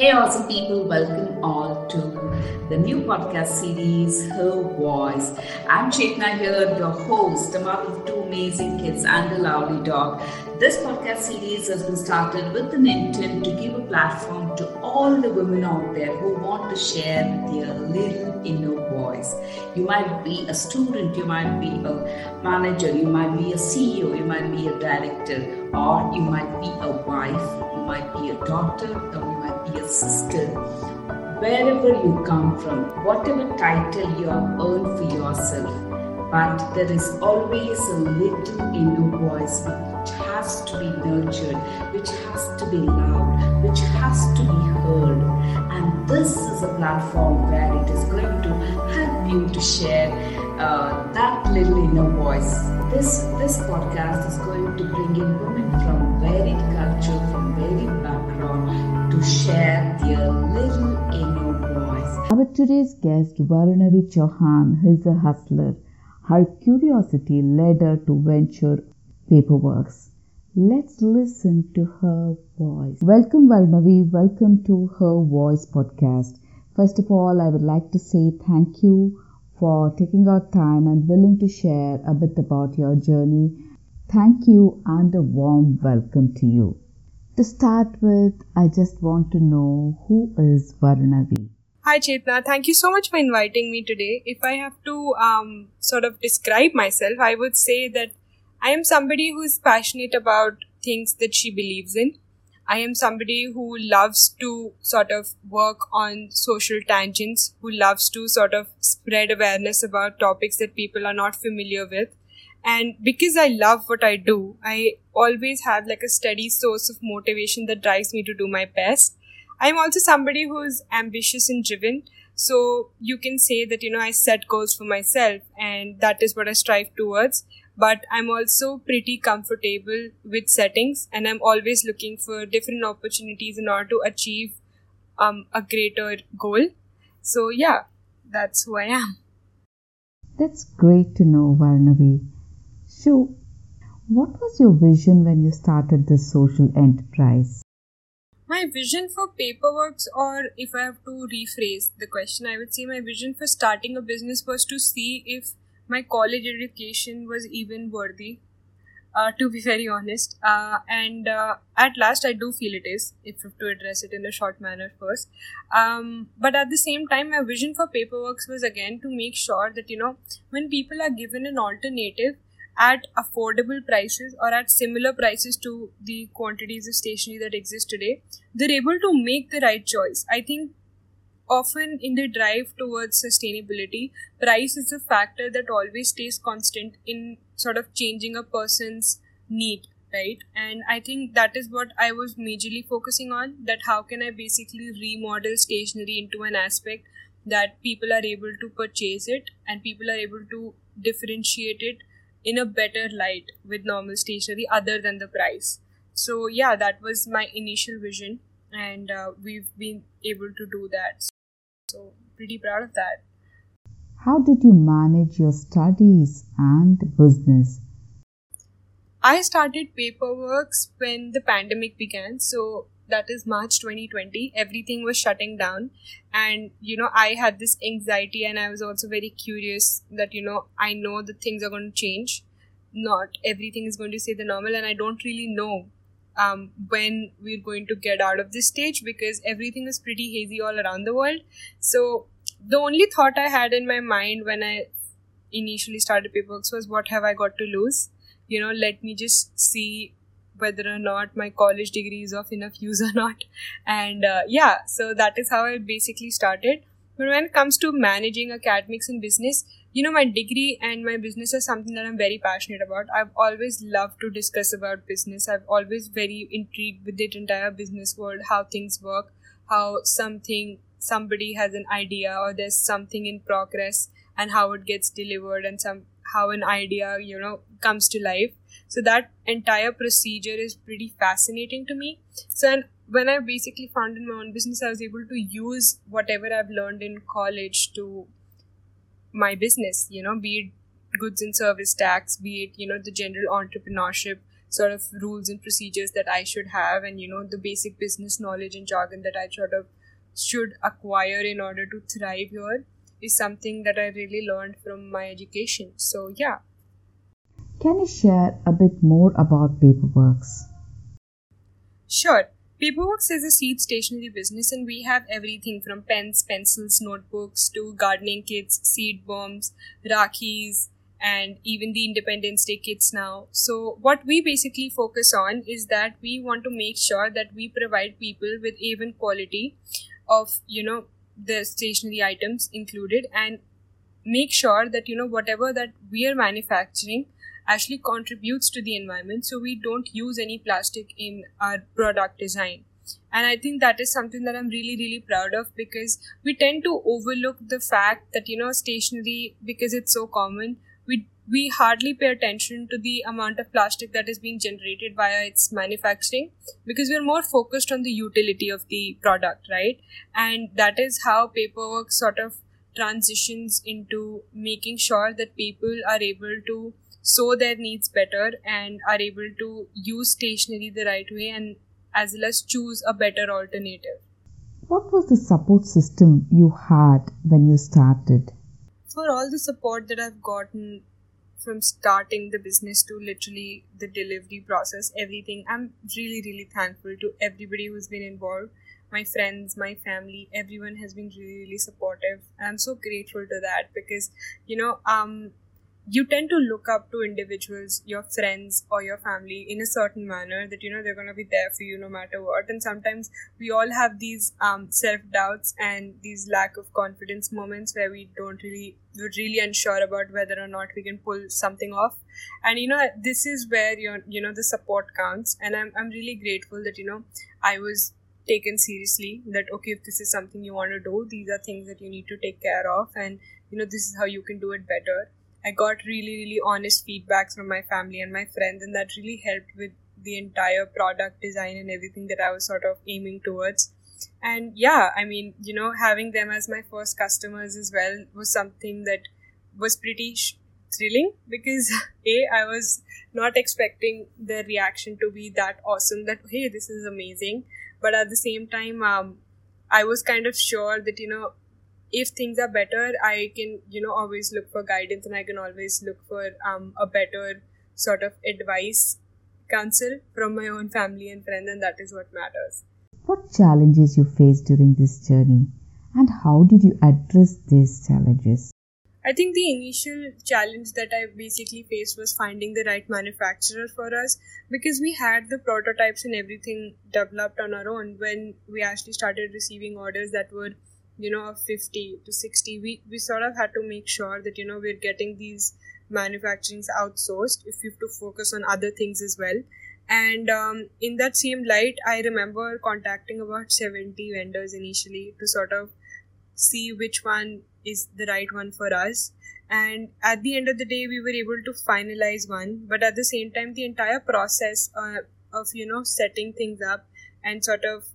Hey, awesome people, welcome all to the new podcast series, Her Voice. I'm Chetna here, your host, the of two amazing kids and a lovely dog. This podcast series has been started with an intent to give a platform to all the women out there who want to share their little inner voice. You might be a student, you might be a manager, you might be a CEO, you might be a director, or you might be a wife, you might be a daughter, or you might be a sister. Wherever you come from, whatever title you have earned for yourself, but there is always a little inner voice which has to be nurtured, which has to be loved, which has to be heard. And this is a platform where it is going to help you to share uh, that little inner voice. This this podcast is going to bring in women from varied culture, from varied background share their little inner voice. Our today's guest, Varunavi Chauhan, is a hustler. Her curiosity led her to venture paperworks. Let's listen to her voice. Welcome, Varunavi. Welcome to Her Voice podcast. First of all, I would like to say thank you for taking out time and willing to share a bit about your journey. Thank you and a warm welcome to you. To start with, I just want to know who is Varunavi? Hi Chetna, thank you so much for inviting me today. If I have to um, sort of describe myself, I would say that I am somebody who is passionate about things that she believes in. I am somebody who loves to sort of work on social tangents, who loves to sort of spread awareness about topics that people are not familiar with. And because I love what I do, I always have like a steady source of motivation that drives me to do my best. I'm also somebody who's ambitious and driven. So you can say that, you know, I set goals for myself and that is what I strive towards but I'm also pretty comfortable with settings and I'm always looking for different opportunities in order to achieve um, a greater goal. So, yeah, that's who I am. That's great to know, Varnavi. So, what was your vision when you started this social enterprise? My vision for Paperworks, or if I have to rephrase the question, I would say my vision for starting a business was to see if my college education was even worthy uh, to be very honest uh, and uh, at last i do feel it is if to address it in a short manner first um, but at the same time my vision for paperworks was again to make sure that you know when people are given an alternative at affordable prices or at similar prices to the quantities of stationery that exist today they're able to make the right choice i think often in the drive towards sustainability, price is a factor that always stays constant in sort of changing a person's need, right? And I think that is what I was majorly focusing on that how can I basically remodel stationery into an aspect that people are able to purchase it and people are able to differentiate it in a better light with normal stationery other than the price. So, yeah, that was my initial vision, and uh, we've been able to do that. So, pretty proud of that. How did you manage your studies and business? I started Paperworks when the pandemic began. So, that is March 2020. Everything was shutting down. And, you know, I had this anxiety and I was also very curious that, you know, I know that things are going to change. Not everything is going to stay the normal. And I don't really know um, when we're going to get out of this stage because everything is pretty hazy all around the world. So the only thought I had in my mind when I initially started paperworks was what have I got to lose? You know, let me just see whether or not my college degree is of enough use or not. And uh, yeah, so that is how I basically started. But when it comes to managing academics and business, you know my degree and my business is something that i'm very passionate about i've always loved to discuss about business i've always very intrigued with the entire business world how things work how something somebody has an idea or there's something in progress and how it gets delivered and some how an idea you know comes to life so that entire procedure is pretty fascinating to me so when i basically founded my own business i was able to use whatever i've learned in college to my business you know be it goods and service tax be it you know the general entrepreneurship sort of rules and procedures that I should have, and you know the basic business knowledge and jargon that I sort of should acquire in order to thrive here is something that I really learned from my education. So yeah. Can you share a bit more about Paperworks? Sure. Paperworks is a seed stationery business, and we have everything from pens, pencils, notebooks to gardening kits, seed bombs, rakhis, and even the Independence Day kits now. So, what we basically focus on is that we want to make sure that we provide people with even quality of, you know, the stationery items included and make sure that, you know, whatever that we are manufacturing actually contributes to the environment so we don't use any plastic in our product design. And i think that is something that i'm really really proud of because we tend to overlook the fact that you know stationery because it's so common we we hardly pay attention to the amount of plastic that is being generated via its manufacturing because we're more focused on the utility of the product right? And that is how paperwork sort of transitions into making sure that people are able to sow their needs better and are able to use stationery the right way and as well as choose a better alternative. What was the support system you had when you started? For all the support that I've gotten from starting the business to literally the delivery process, everything, I'm really, really thankful to everybody who's been involved. My friends, my family, everyone has been really, really supportive. And I'm so grateful to that because, you know, um, you tend to look up to individuals, your friends or your family in a certain manner that you know they're going to be there for you no matter what. And sometimes we all have these um, self doubts and these lack of confidence moments where we don't really, we're really unsure about whether or not we can pull something off. And you know, this is where you you know the support counts. And I'm I'm really grateful that you know I was taken seriously that okay if this is something you want to do these are things that you need to take care of and you know this is how you can do it better I got really, really honest feedbacks from my family and my friends, and that really helped with the entire product design and everything that I was sort of aiming towards. And yeah, I mean, you know, having them as my first customers as well was something that was pretty sh- thrilling because a I was not expecting the reaction to be that awesome that hey this is amazing, but at the same time, um, I was kind of sure that you know if things are better i can you know always look for guidance and i can always look for um, a better sort of advice counsel from my own family and friends and that is what matters. What challenges you faced during this journey and how did you address these challenges? I think the initial challenge that I basically faced was finding the right manufacturer for us because we had the prototypes and everything developed on our own when we actually started receiving orders that were you know of 50 to 60 we, we sort of had to make sure that you know we're getting these manufacturings outsourced if you have to focus on other things as well. And um, in that same light i remember contacting about 70 vendors initially to sort of see which one is the right one for us. And at the end of the day we were able to finalize one but at the same time the entire process uh, of you know setting things up and sort of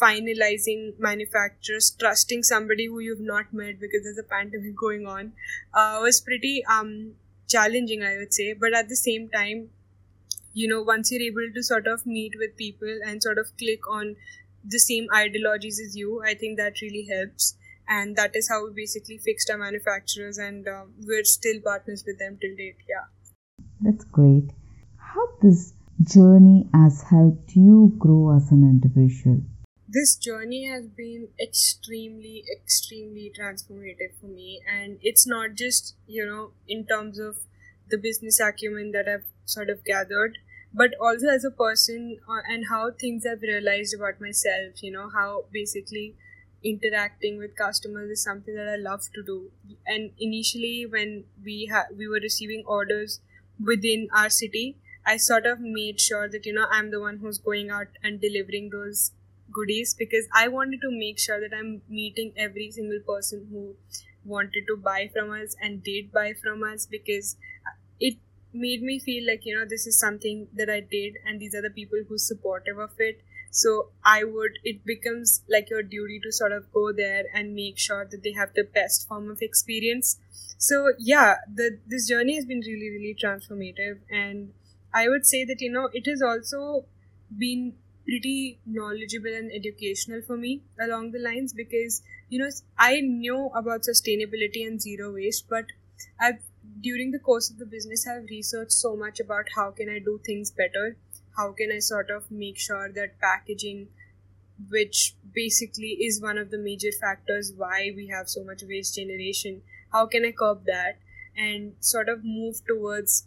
finalizing manufacturers, trusting somebody who you've not met because there's a pandemic going on, uh, was pretty um, challenging, I would say. But at the same time, you know, once you're able to sort of meet with people and sort of click on the same ideologies as you, I think that really helps. And that is how we basically fixed our manufacturers, and um, we're still partners with them till date. Yeah. That's great. How this journey has helped you grow as an individual? This journey has been extremely extremely transformative for me. And it's not just you know in terms of the business acumen that i've sort of gathered but also as a person uh, and how things i've realized about myself you know how basically interacting with customers is something that i love to do. And initially when we ha- we were receiving orders within our city i sort of made sure that you know i'm the one who's going out and delivering those goodies because I wanted to make sure that I'm meeting every single person who wanted to buy from us and did buy from us because it made me feel like you know this is something that I did and these are the people who's supportive of it. So I would it becomes like your duty to sort of go there and make sure that they have the best form of experience. So yeah the this journey has been really really transformative and I would say that, you know, it has also been pretty knowledgeable and educational for me along the lines because, you know, I knew about sustainability and zero waste, but I've during the course of the business I've researched so much about how can I do things better, how can I sort of make sure that packaging which basically is one of the major factors why we have so much waste generation how can i curb that and sort of move towards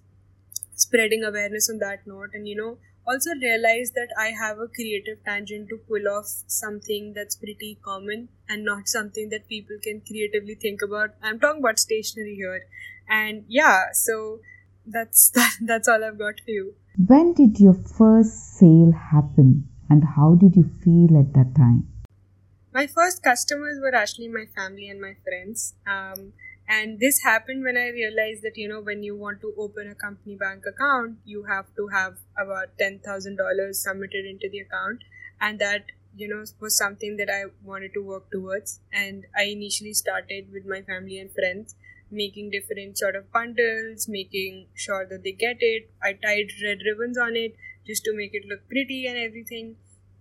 spreading awareness on that note. And you know also realize that i have a creative tangent to pull off something that's pretty common and not something that people can creatively think about i'm talking about stationery here and yeah so that's that, that's all i've got for you when did your first sale happen and how did you feel at that time? My first customers were actually my family and my friends. Um, and this happened when I realized that, you know, when you want to open a company bank account, you have to have about $10,000 submitted into the account. And that, you know, was something that I wanted to work towards. And I initially started with my family and friends making different sort of bundles, making sure that they get it. I tied red ribbons on it just to make it look pretty and everything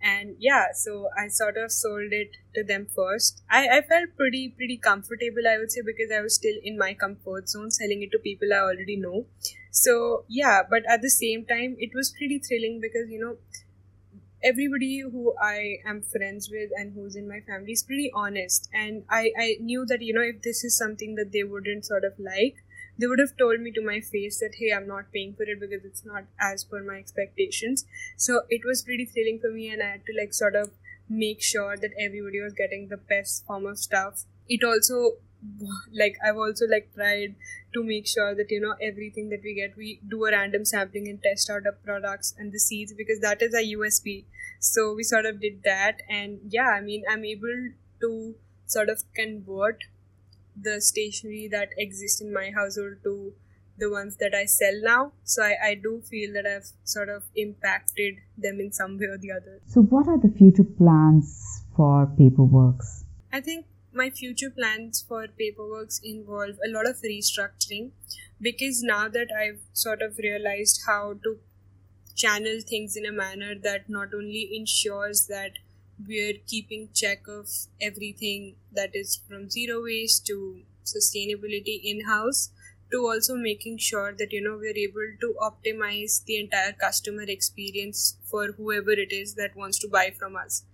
and yeah so i sort of sold it to them first. I, I felt pretty pretty comfortable i would say because i was still in my comfort zone selling it to people i already know. So yeah but at the same time it was pretty thrilling because you know everybody who i am friends with and who's in my family is pretty honest. And i i knew that you know if this is something that they wouldn't sort of like they would have told me to my face that hey i'm not paying for it because it's not as per my expectations. So it was pretty thrilling for me and i had to like sort of make sure that everybody was getting the best form of stuff. It also like i've also like tried to make sure that you know everything that we get we do a random sampling and test out the products and the seeds because that is a usp so we sort of did that and yeah i mean i'm able to sort of convert the stationery that exists in my household to the ones that I sell now. So I, I do feel that I've sort of impacted them in some way or the other. So, what are the future plans for Paperworks? I think my future plans for Paperworks involve a lot of restructuring because now that I've sort of realized how to channel things in a manner that not only ensures that we're keeping check of everything that is from zero waste to sustainability in house to also making sure that you know we're able to optimize the entire customer experience for whoever it is that wants to buy from us.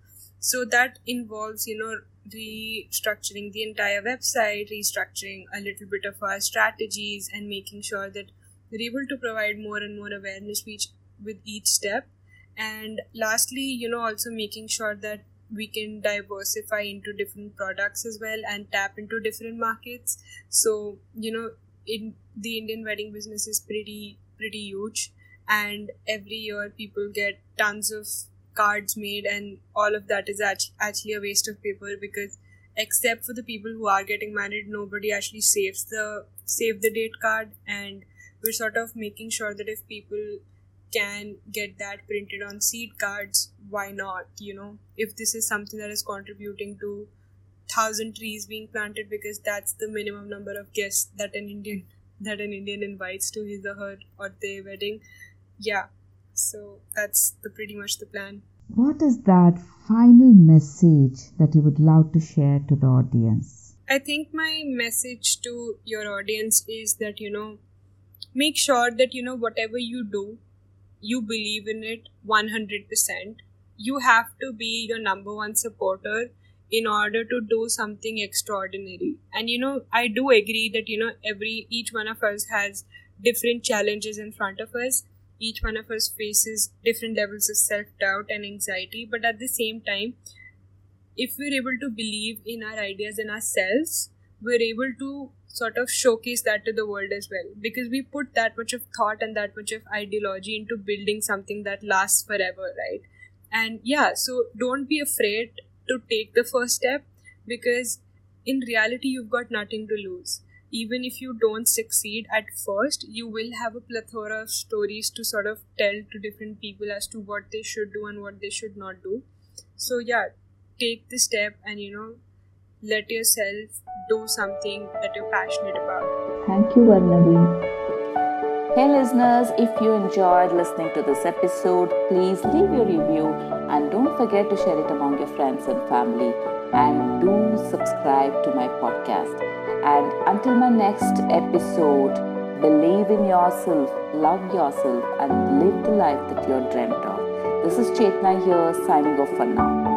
So that involves you know restructuring the entire website restructuring a little bit of our strategies and making sure that we're able to provide more and more awareness with each step and lastly you know also making sure that we can diversify into different products as well and tap into different markets. So you know in the indian wedding business is pretty pretty huge. And every year people get tons of cards made and all of that is actually a waste of paper because except for the people who are getting married nobody actually saves the save the date card. And we're sort of making sure that if people can get that printed on seed cards why not you know? If this is something that is contributing to thousand trees being planted because that's the minimum number of guests that an indian that an indian invites to his or her or their wedding. Yeah so that's the pretty much the plan. What is that final message that you would love to share to the audience? I think my message to your audience is that you know make sure that you know whatever you do you believe in it 100%, you have to be your number one supporter in order to do something extraordinary. And you know, I do agree that you know, every each one of us has different challenges in front of us. Each one of us faces different levels of self doubt and anxiety, but at the same time, if we're able to believe in our ideas and ourselves, we're able to sort of showcase that to the world as well. Because we put that much of thought and that much of ideology into building something that lasts forever right? And yeah so don't be afraid to take the first step because in reality you've got nothing to lose. Even if you don't succeed at first you will have a plethora of stories to sort of tell to different people as to what they should do and what they should not do. So yeah take the step and you know let yourself do something that you're passionate about. Thank you, Varnavi. Hey listeners, if you enjoyed listening to this episode, please leave your review and don't forget to share it among your friends and family. And do subscribe to my podcast. And until my next episode, believe in yourself, love yourself, and live the life that you're dreamt of. This is Chetna here, signing off for now.